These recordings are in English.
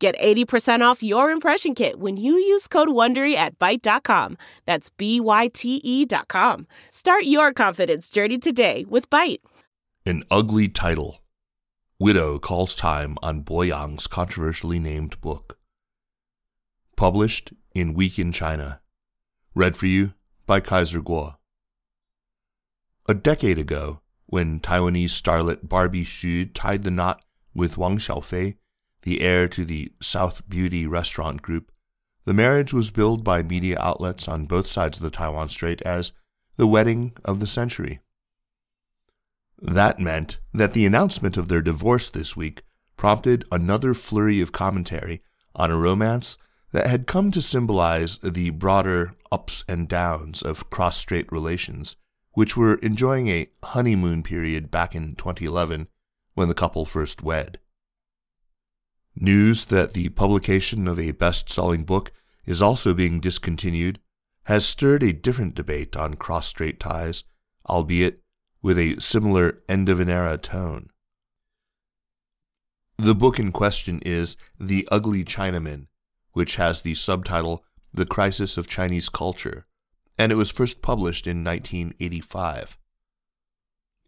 Get 80% off your impression kit when you use code WONDERY at Byte.com. That's B-Y-T-E dot com. Start your confidence journey today with Byte. An ugly title. Widow calls time on Bo-Yang's controversially named book. Published in Week in China. Read for you by Kaiser Kuo. A decade ago, when Taiwanese starlet Barbie Hsu tied the knot with Wang Xiaofei, the heir to the South Beauty restaurant group, the marriage was billed by media outlets on both sides of the Taiwan Strait as the wedding of the century. That meant that the announcement of their divorce this week prompted another flurry of commentary on a romance that had come to symbolize the broader ups and downs of cross strait relations, which were enjoying a honeymoon period back in 2011 when the couple first wed. News that the publication of a best selling book is also being discontinued has stirred a different debate on cross strait ties, albeit with a similar end of an era tone. The book in question is The Ugly Chinaman, which has the subtitle The Crisis of Chinese Culture, and it was first published in 1985.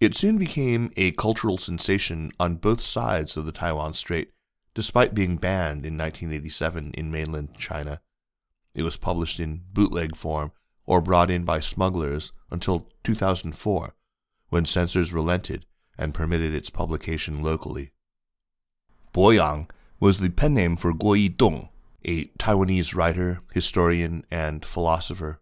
It soon became a cultural sensation on both sides of the Taiwan Strait despite being banned in 1987 in mainland China. It was published in bootleg form or brought in by smugglers until 2004, when censors relented and permitted its publication locally. Bo-Yang was the pen name for Guo Yidong, a Taiwanese writer, historian, and philosopher.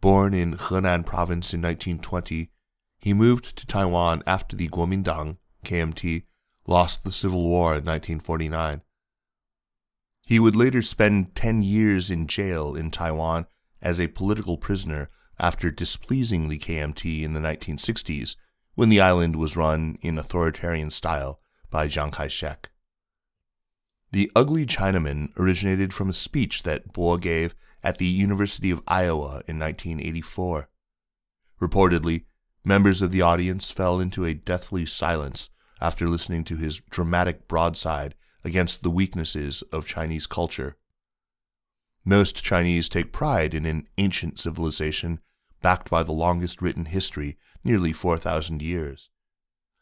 Born in Henan province in 1920, he moved to Taiwan after the Kuomintang KMT lost the Civil War in 1949. He would later spend 10 years in jail in Taiwan as a political prisoner after displeasing the KMT in the 1960s when the island was run in authoritarian style by Chiang Kai shek. The Ugly Chinaman originated from a speech that Bo gave at the University of Iowa in 1984. Reportedly, members of the audience fell into a deathly silence after listening to his dramatic broadside against the weaknesses of Chinese culture. Most Chinese take pride in an ancient civilization backed by the longest written history, nearly 4,000 years.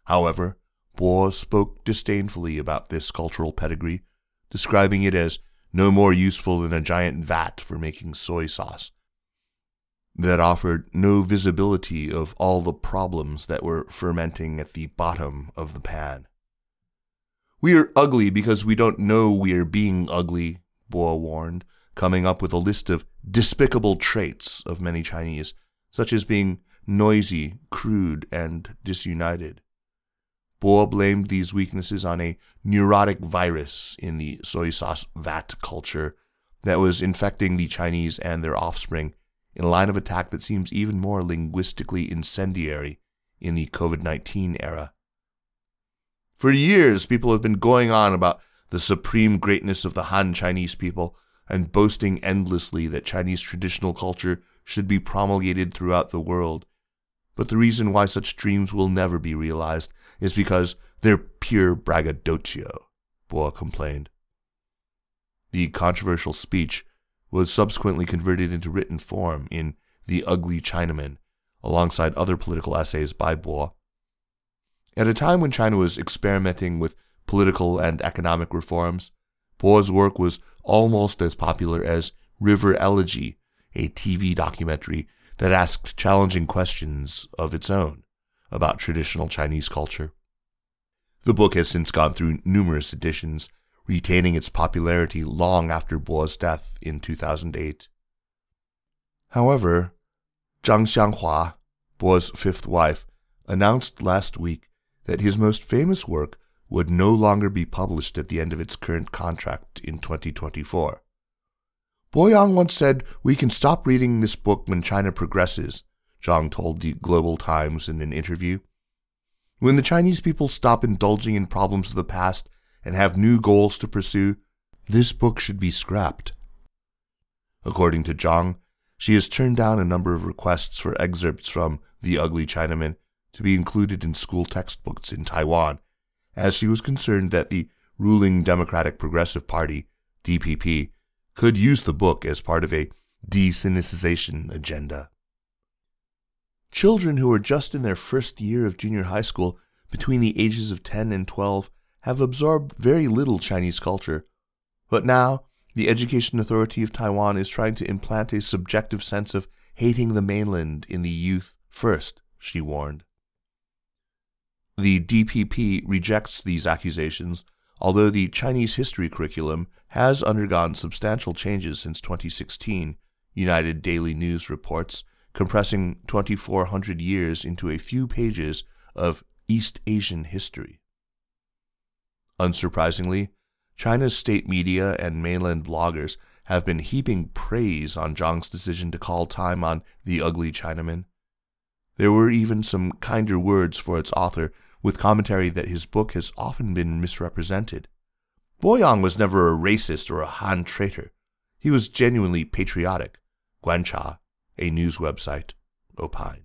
However, Bo spoke disdainfully about this cultural pedigree, describing it as no more useful than a giant vat for making soy sauce, that offered no visibility of all the problems that were fermenting at the bottom of the pan. We are ugly because we don't know we are being ugly, Bo warned, coming up with a list of despicable traits of many Chinese, such as being noisy, crude, and disunited. Bo blamed these weaknesses on a neurotic virus in the soy sauce vat culture that was infecting the Chinese and their offspring in a line of attack that seems even more linguistically incendiary in the COVID 19 era. For years, people have been going on about the supreme greatness of the Han Chinese people and boasting endlessly that Chinese traditional culture should be promulgated throughout the world. But the reason why such dreams will never be realized is because they're pure braggadocio, Bo complained. The controversial speech was subsequently converted into written form in The Ugly Chinaman, alongside other political essays by Bo. At a time when China was experimenting with political and economic reforms, Bo's work was almost as popular as River Elegy, a TV documentary that asked challenging questions of its own about traditional Chinese culture. The book has since gone through numerous editions retaining its popularity long after Bo's death in 2008. However, Zhang Xianghua, Bo's fifth wife, announced last week that his most famous work would no longer be published at the end of its current contract in 2024. Boyang once said, We can stop reading this book when China progresses, Zhang told the Global Times in an interview. When the Chinese people stop indulging in problems of the past and have new goals to pursue, this book should be scrapped. According to Zhang, she has turned down a number of requests for excerpts from The Ugly Chinaman to be included in school textbooks in Taiwan, as she was concerned that the ruling Democratic Progressive Party, DPP, could use the book as part of a de-Sinicization agenda. Children who are just in their first year of junior high school, between the ages of 10 and 12, have absorbed very little Chinese culture. But now, the Education Authority of Taiwan is trying to implant a subjective sense of hating the mainland in the youth first, she warned. The DPP rejects these accusations, although the Chinese history curriculum has undergone substantial changes since 2016, United Daily News reports, compressing 2,400 years into a few pages of East Asian history. Unsurprisingly, China's state media and mainland bloggers have been heaping praise on Zhang's decision to call time on The Ugly Chinaman. There were even some kinder words for its author, with commentary that his book has often been misrepresented. Boyang was never a racist or a Han traitor. He was genuinely patriotic, Guancha, a news website, opined.